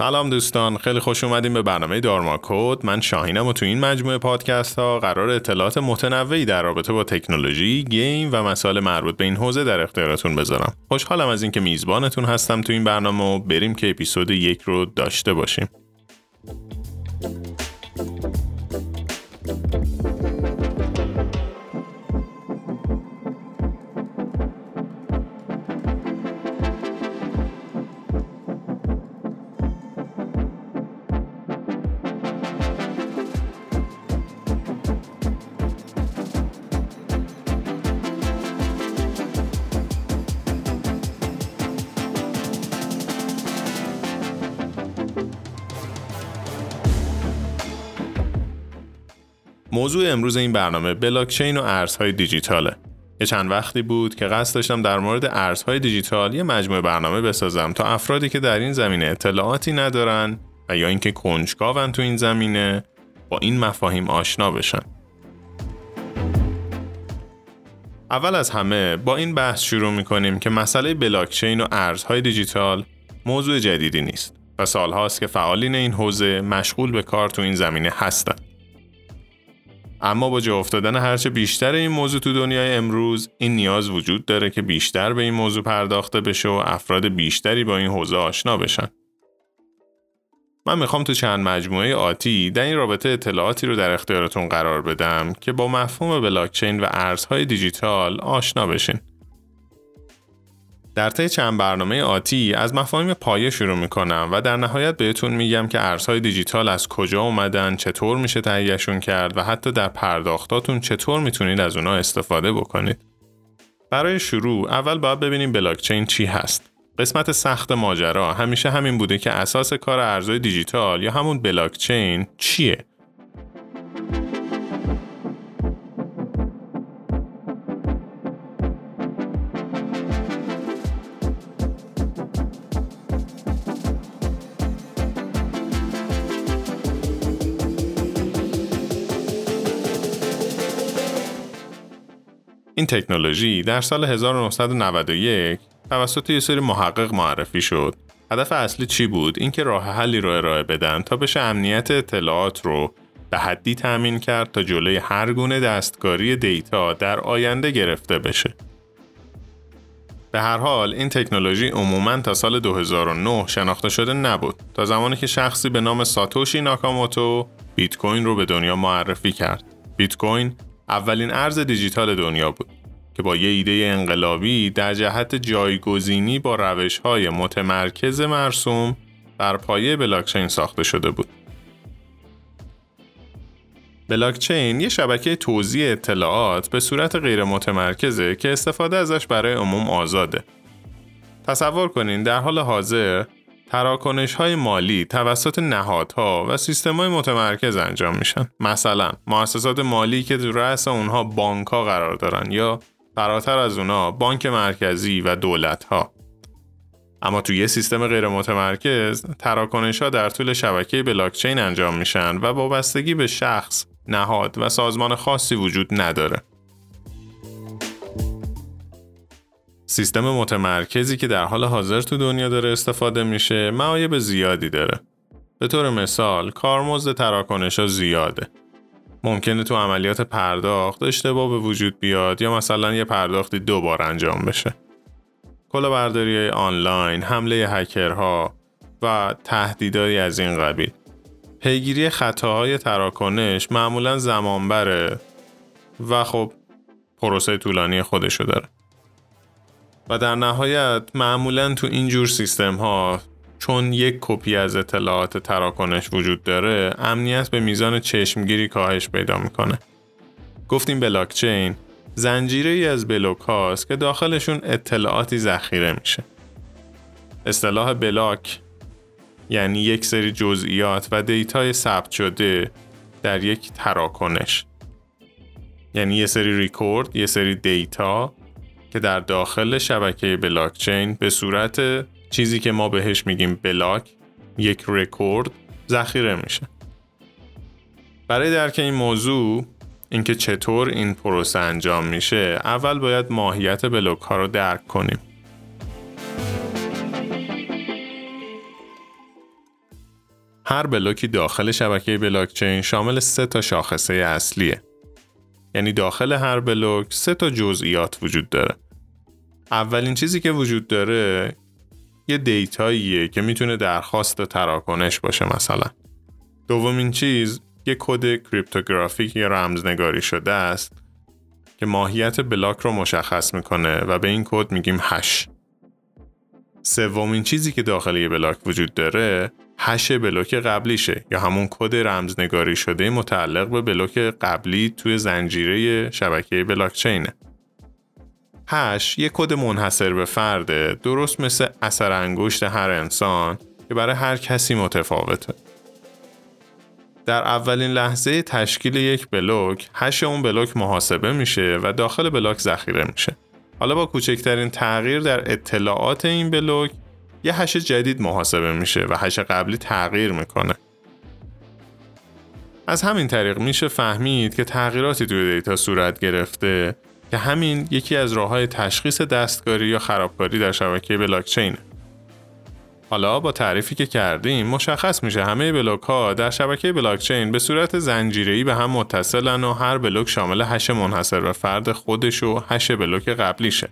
سلام دوستان خیلی خوش اومدیم به برنامه دارما کد من شاهینم و تو این مجموعه پادکست ها قرار اطلاعات متنوعی در رابطه با تکنولوژی گیم و مسائل مربوط به این حوزه در اختیارتون بذارم. خوشحالم از اینکه میزبانتون هستم تو این برنامه و بریم که اپیزود یک رو داشته باشیم. موضوع امروز این برنامه بلاکچین و ارزهای دیجیتاله. یه چند وقتی بود که قصد داشتم در مورد ارزهای دیجیتال یه مجموعه برنامه بسازم تا افرادی که در این زمینه اطلاعاتی ندارن و یا اینکه کنجکاون تو این زمینه با این مفاهیم آشنا بشن. اول از همه با این بحث شروع می‌کنیم که مسئله بلاکچین و ارزهای دیجیتال موضوع جدیدی نیست و سالهاست که فعالین این حوزه مشغول به کار تو این زمینه هستند. اما با جا افتادن هرچه بیشتر این موضوع تو دنیای امروز این نیاز وجود داره که بیشتر به این موضوع پرداخته بشه و افراد بیشتری با این حوزه آشنا بشن. من می‌خوام تو چند مجموعه آتی در این رابطه اطلاعاتی رو در اختیارتون قرار بدم که با مفهوم بلاکچین و ارزهای دیجیتال آشنا بشین. در طی چند برنامه آتی از مفاهیم پایه شروع می‌کنم و در نهایت بهتون میگم که ارزهای دیجیتال از کجا اومدن، چطور میشه تهیهشون کرد و حتی در پرداختاتون چطور می‌تونید از اونا استفاده بکنید. برای شروع اول باید ببینیم بلاکچین چی هست. قسمت سخت ماجرا همیشه همین بوده که اساس کار ارزهای دیجیتال یا همون بلاکچین چیه؟ این تکنولوژی در سال 1991 توسط یه سری محقق معرفی شد. هدف اصلی چی بود؟ اینکه راه حلی رو ارائه بدن تا بشه امنیت اطلاعات رو به حدی تأمین کرد تا جلوی هر گونه دستکاری دیتا در آینده گرفته بشه. به هر حال این تکنولوژی عموما تا سال 2009 شناخته شده نبود تا زمانی که شخصی به نام ساتوشی ناکاموتو بیت کوین رو به دنیا معرفی کرد. بیت کوین اولین ارز دیجیتال دنیا بود که با یه ایده انقلابی در جهت جایگزینی با روش های متمرکز مرسوم بر پایه بلاکچین ساخته شده بود. بلاکچین یه شبکه توزیع اطلاعات به صورت غیر متمرکزه که استفاده ازش برای عموم آزاده. تصور کنین در حال حاضر تراکنش های مالی توسط نهادها و سیستم های متمرکز انجام میشن. مثلا مؤسسات مالی که در رأس اونها بانک ها قرار دارن یا فراتر از اونها بانک مرکزی و دولت ها. اما توی یه سیستم غیر متمرکز تراکنش ها در طول شبکه بلاکچین انجام میشن و وابستگی به شخص، نهاد و سازمان خاصی وجود نداره. سیستم متمرکزی که در حال حاضر تو دنیا داره استفاده میشه معایب زیادی داره. به طور مثال کارمزد تراکنش ها زیاده. ممکنه تو عملیات پرداخت اشتباه به وجود بیاد یا مثلا یه پرداختی دو بار انجام بشه. کلاهبرداری آنلاین، حمله هکرها و تهدیدهایی از این قبیل. پیگیری خطاهای تراکنش معمولا زمان بره و خب پروسه طولانی خودشو داره. و در نهایت معمولا تو اینجور سیستم ها چون یک کپی از اطلاعات تراکنش وجود داره امنیت به میزان چشمگیری کاهش پیدا می‌کنه. گفتیم بلاکچین زنجیره ای از بلوک هاست که داخلشون اطلاعاتی ذخیره میشه. اصطلاح بلاک یعنی یک سری جزئیات و دیتای ثبت شده در یک تراکنش. یعنی یه سری ریکورد، یه سری دیتا که در داخل شبکه بلاکچین به صورت چیزی که ما بهش میگیم بلاک یک رکورد ذخیره میشه برای درک این موضوع اینکه چطور این پروسه انجام میشه اول باید ماهیت بلاک ها رو درک کنیم هر بلوکی داخل شبکه بلاکچین شامل سه تا شاخصه اصلیه. یعنی داخل هر بلوک سه تا جزئیات وجود داره. اولین چیزی که وجود داره یه دیتاییه که می‌تونه درخواست تراکنش باشه مثلا. دومین چیز یه کد cryptographic یا رمزنگاری شده است که ماهیت بلاک رو مشخص می‌کنه و به این کد میگیم هش. سومین چیزی که داخل یه بلاک وجود داره هش بلوک قبلیشه یا همون کد رمزنگاری شده متعلق به بلوک قبلی توی زنجیره شبکه بلاکچینه. هش یه کد منحصر به فرده درست مثل اثر انگشت هر انسان که برای هر کسی متفاوته. در اولین لحظه تشکیل یک بلوک هش اون بلوک محاسبه میشه و داخل بلاک ذخیره میشه. حالا با کوچکترین تغییر در اطلاعات این بلوک یه هش جدید محاسبه میشه و هش قبلی تغییر می‌کنه. از همین طریق میشه فهمید که تغییراتی توی دیتا صورت گرفته که همین یکی از راه های تشخیص دستکاری یا خرابکاری در شبکه بلاکچینه. حالا با تعریفی که کردیم مشخص میشه همه بلوک ها در شبکه بلاکچین به صورت زنجیره‌ای به هم متصلن و هر بلوک شامل هش منحصر به فرد خودش و هش بلوک قبلیشه.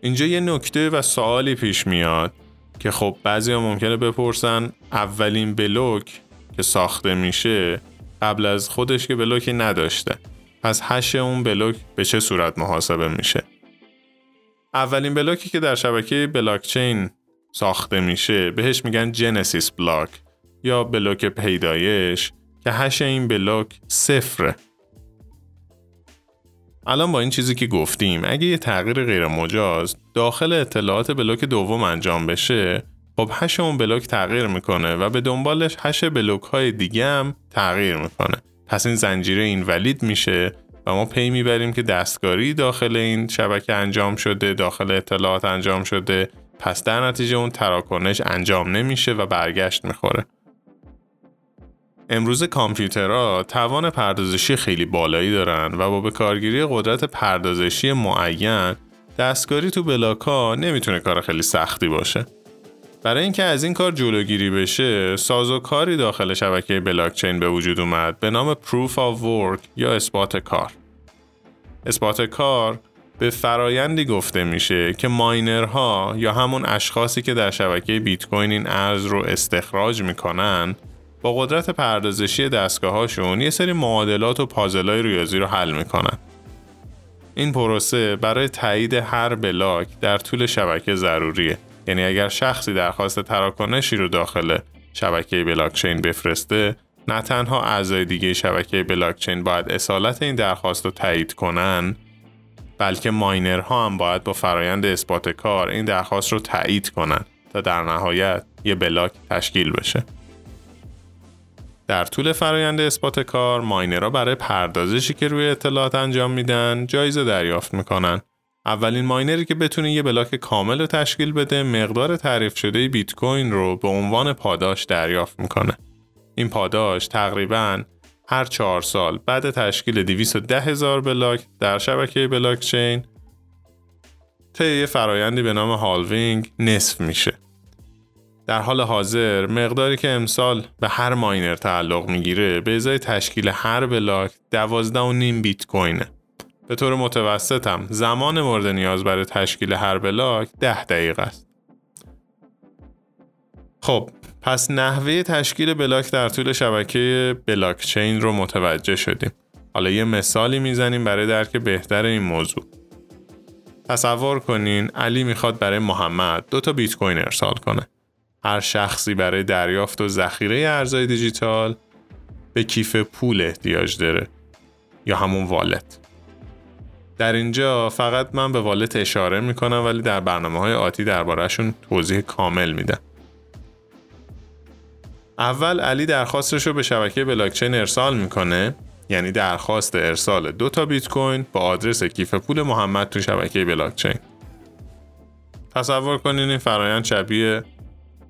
اینجا یه نکته و سوالی پیش میاد که خب بعضی ها ممکنه بپرسن. اولین بلوک که ساخته میشه قبل از خودش که بلوکی نداشته. پس هش اون بلوک به چه صورت محاسبه میشه؟ اولین بلوکی که در شبکه بلاکچین ساخته میشه بهش میگن genesis block یا بلوک پیدایش که هش این بلوک صفره. الان با این چیزی که گفتیم اگه یه تغییر غیر مجاز داخل اطلاعات بلوک دوم انجام بشه خب هش اون بلوک تغییر می‌کنه و به دنبالش هش بلوک های دیگه هم تغییر می‌کنه. پس این زنجیره این ولید میشه و ما پی می‌بریم که دستکاری داخل این شبکه انجام شده داخل اطلاعات انجام شده. پس در نتیجه اون تراکنش انجام نمیشه و برگشت می‌خوره. امروز کامپیوترها توان پردازشی خیلی بالایی دارن و با به کارگیری قدرت پردازشی معین دستکاری تو بلاک نمی‌تونه کار خیلی سختی باشه. برای اینکه از این کار جلوگیری بشه، سازوکاری داخل شبکه بلاکچین به وجود اومد به نام Proof of Work یا اثبات کار. اثبات کار به فرایندی گفته میشه که ماینرها یا همون اشخاصی که در شبکه بیت کوین این ارز رو استخراج می‌کنن با قدرت پردازشی دستگاهاشون یه سری معادلات و پازلای ریاضی رو حل می‌کنن. این پروسه برای تایید هر بلاک در طول شبکه ضروریه. یعنی اگر شخصی درخواست تراکنشی رو داخل شبکه بلاکچین بفرسته، نه تنها اعضای دیگه شبکه بلاکچین باید اصالت این درخواست رو تایید کنن، بلکه ماینرها هم باید با فرایند اثبات کار این درخواست رو تایید کنن تا در نهایت یه بلاک تشکیل بشه. در طول فرایند اثبات کار ماینرها برای پردازشی که روی اطلاعات انجام میدن جایزه دریافت می‌کنن. اولین ماینری که بتونه یه بلاک کامل رو تشکیل بده مقدار تعریف شده بیت کوین رو به عنوان پاداش دریافت می‌کنه. این پاداش تقریبا هر چهار سال بعد تشکیل 210 هزار بلاک در شبکه بلاکچین طی فرایندی به نام halving نصف میشه. در حال حاضر مقداری که امسال به هر ماینر تعلق می‌گیره به ازای تشکیل هر بلاک 12 نیم بیت کوینه. به طور متوسط هم زمان مورد نیاز برای تشکیل هر بلاک 10 دقیقه است. خب پس نحوه تشکیل بلاک در طول شبکه بلاک چین رو متوجه شدیم. حالا یه مثالی می‌زنیم برای درک بهتر این موضوع. تصور کنین علی می‌خواد برای محمد دو تا بیت کوین ارسال کنه. هر شخصی برای دریافت و ذخیره ارزهای دیجیتال به کیف پول احتیاج داره یا همون والت. در اینجا فقط من به والت اشاره می‌کنم ولی در برنامه های آتی دربارهشون توضیح کامل میدم. اول علی درخواستش رو به شبکه بلاکچین ارسال می‌کنه یعنی درخواست ارسال دو تا بیت کوین با آدرس کیف پول محمد تو شبکه بلاکچین. تصور کنین این فرایند شبیه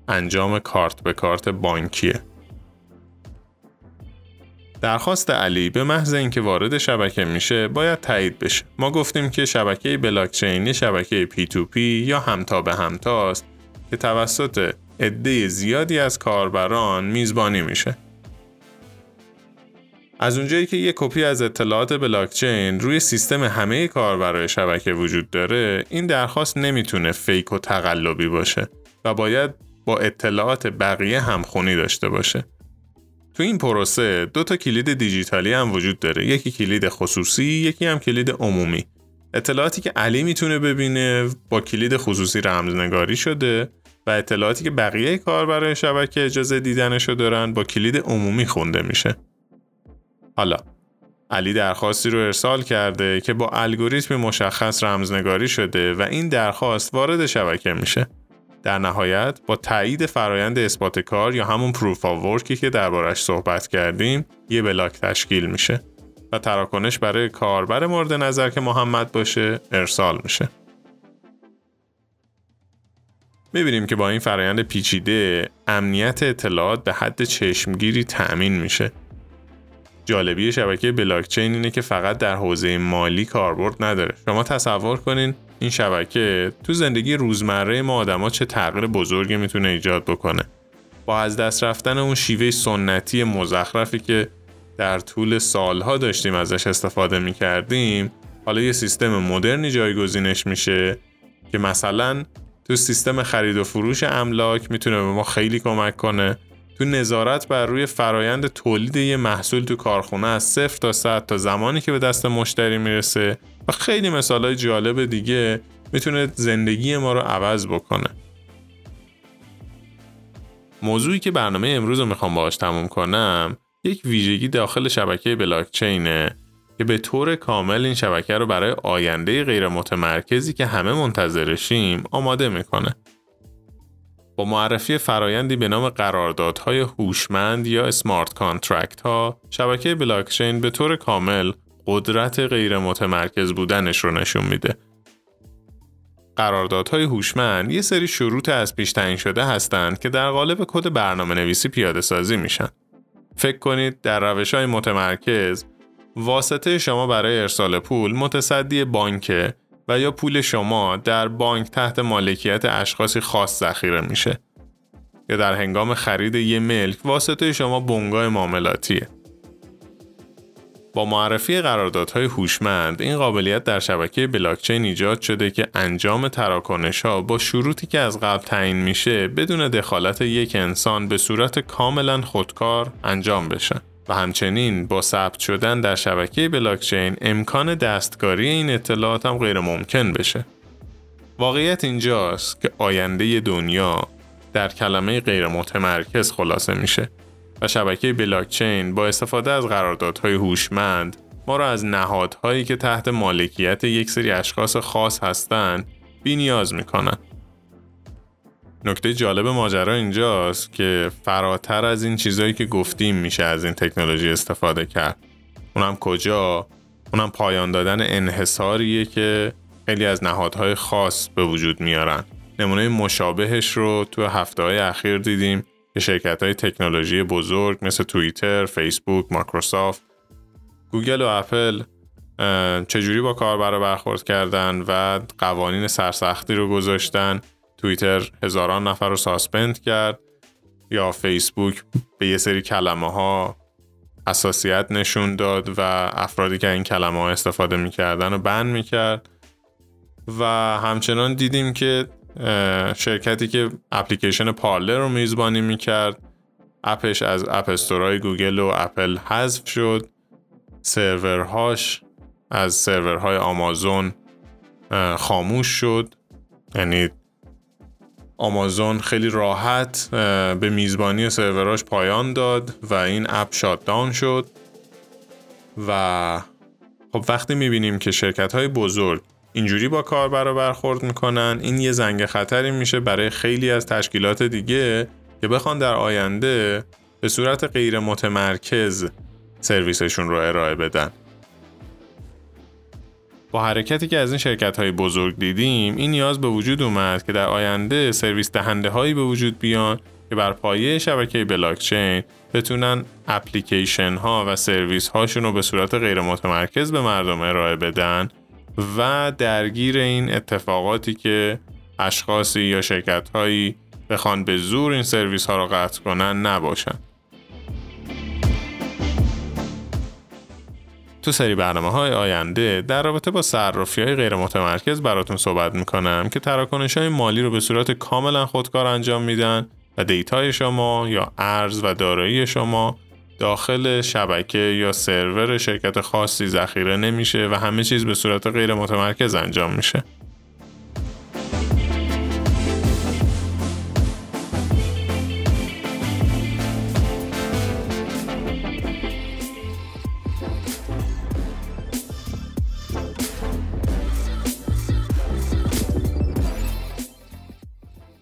انجام کارت به کارت بانکیه. درخواست علی به محض اینکه وارد شبکه میشه باید تایید بشه. ما گفتیم که شبکه بلاکچین شبکه P2P یا همتا به همتاست که توسط عده زیادی از کاربران میزبانی میشه. از اونجایی که یک کپی از اطلاعات بلاکچین روی سیستم همه کاربرای شبکه وجود داره این درخواست نمی‌تونه فیک و تقلبی باشه و باید با اطلاعات بقیه همخونی داشته باشه. تو این پروسه دو تا کلید دیجیتالی هم وجود داره. یکی کلید خصوصی یکی هم کلید عمومی. اطلاعاتی که علی می‌تونه ببینه با کلید خصوصی رمزنگاری شده و اطلاعاتی که بقیه کاربرای شبکه اجازه دیدنشو دارن با کلید عمومی خونده میشه. حالا علی درخواستی رو ارسال کرده که با الگوریتم مشخص رمزنگاری شده و این درخواست وارد شبکه میشه. در نهایت با تایید فرایند اثبات کار یا همون proof of work ی که دربارش صحبت کردیم یه بلاک تشکیل میشه و تراکنش برای کاربر مورد نظر که محمد باشه ارسال میشه. می‌بینیم که با این فرایند پیچیده امنیت اطلاعات به حد چشمگیری تأمین میشه جالبی شبکه بلاکچین اینه که فقط در حوزه مالی کاربرد نداره شما تصور کنین این شبکه تو زندگی روزمره ما آدما چه تغییر بزرگی می‌تونه ایجاد بکنه؟ با از دست رفتن اون شیوه سنتی مزخرفی که در طول سالها داشتیم ازش استفاده می‌کردیم حالا یه سیستم مدرنی جایگزینش میشه که مثلا تو سیستم خرید و فروش املاک می‌تونه به ما خیلی کمک کنه. تو نظارت بر روی فرایند تولید یه محصول تو کارخونه از صفر تا صد تا زمانی که به دست مشتری می‌رسه و خیلی مثالای جالب دیگه می‌تونه زندگی ما رو عوض بکنه. موضوعی که برنامه امروز رو می‌خوام باهاش تموم کنم یک ویژگی داخل شبکه بلاکچینه که به طور کامل این شبکه رو برای آینده غیر متمرکزی که همه منتظرشیم آماده می‌کنه. با معرفی فرایندی به نام قراردادهای هوشمند یا smart contract ها شبکه بلاکچین به طور کامل قدرت غیر متمرکز بودنش رو نشون میده. قراردادهای هوشمند یه سری شروط از پیش تعیین شده هستند که در قالب کد برنامه نویسی پیاده سازی میشن. فکر کنید در روش های متمرکز واسطه شما برای ارسال پول متصدی بانک و یا پول شما در بانک تحت مالکیت اشخاصی خاص ذخیره میشه. یا در هنگام خرید یه ملک واسطه شما بنگاه معاملاتیه. با معرفی قراردادهای هوشمند این قابلیت در شبکه بلاکچین ایجاد شده که انجام تراکنش ها با شروطی که از قبل تعیین میشه بدون دخالت یک انسان به صورت کاملا خودکار انجام بشه و همچنین با ثبت شدن در شبکه بلاکچین امکان دستکاری این اطلاعات هم غیر ممکن بشه. واقعیت اینجاست که آینده دنیا در کلمه غیر متمرکز خلاصه میشه و شبکه بلاکچین با استفاده از قراردادهای هوشمند ما را از نهادهایی که تحت مالکیت یک سری اشخاص خاص هستند بی نیاز می‌کنن. نکته جالب ماجرا اینجاست که فراتر از این چیزهایی که گفتیم میشه از این تکنولوژی استفاده کرد. اونم کجا؟ اونم پایان دادن انحصاریه که خیلی از نهادهای خاص به وجود میارن. نمونه مشابهش رو تو هفته های اخیر دیدیم که شرکت های تکنولوژی بزرگ مثل توییتر، فیسبوک، مایکروسافت، گوگل و اپل چجوری با کاربر برخورد کردن و قوانین سرسختی رو گذاشتن. توییتر هزاران نفر رو suspend کرد. یا فیسبوک به یه سری کلمه ها حساسیت نشون داد و افرادی که این کلمه ها استفاده می‌کردن رو ban می‌کرد. و همچنان دیدیم که شرکتی که اپلیکیشن پارلر رو میزبانی می‌کرد. اپش از app store ای گوگل و اپل حذف شد. سرورهاش از سرورهای آمازون خاموش شد. یعنی آمازون خیلی راحت به میزبانی سروراش پایان داد و این اپ شات شد. و خب وقتی می‌بینیم که شرکت های بزرگ اینجوری با کاربر برخورد می‌کنن این یه زنگ خطری میشه برای خیلی از تشکیلات دیگه که بخوان در آینده به صورت غیر متمرکز سرویسشون رو ارائه بدن. با حرکتی که از این شرکت های بزرگ دیدیم این نیاز به وجود اومد که در آینده سرویس دهنده هایی به وجود بیان که بر پایه شبکه بلاکچین بتونن اپلیکیشن ها و سرویس هاشون رو به صورت غیر متمرکز به مردم ارائه بدن و درگیر این اتفاقاتی که اشخاصی یا شرکت هایی بخوان به زور این سرویس ها رو قطع کنن نباشن. تو سری برنامه های آینده در رابطه با صرافی های غیر متمرکز براتون صحبت می‌کنم که تراکنش های مالی رو به صورت کاملا خودکار انجام میدن و دیتای شما یا ارز و دارایی شما داخل شبکه یا سرور شرکت خاصی ذخیره نمیشه و همه چیز به صورت غیر متمرکز انجام میشه.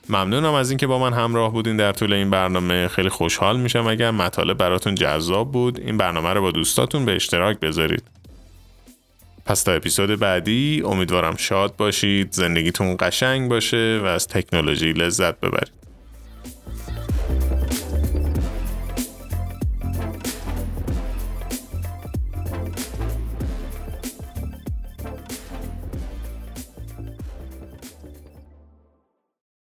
ممنونم از اینکه با من همراه بودین در طول این برنامه. خیلی خوشحال میشم اگر مطالب براتون جذاب بود. این برنامه رو با دوستاتون به اشتراک بذارید. پس تا اپیزود بعدی امیدوارم شاد باشید زندگیتون قشنگ باشه و از تکنولوژی لذت ببرید.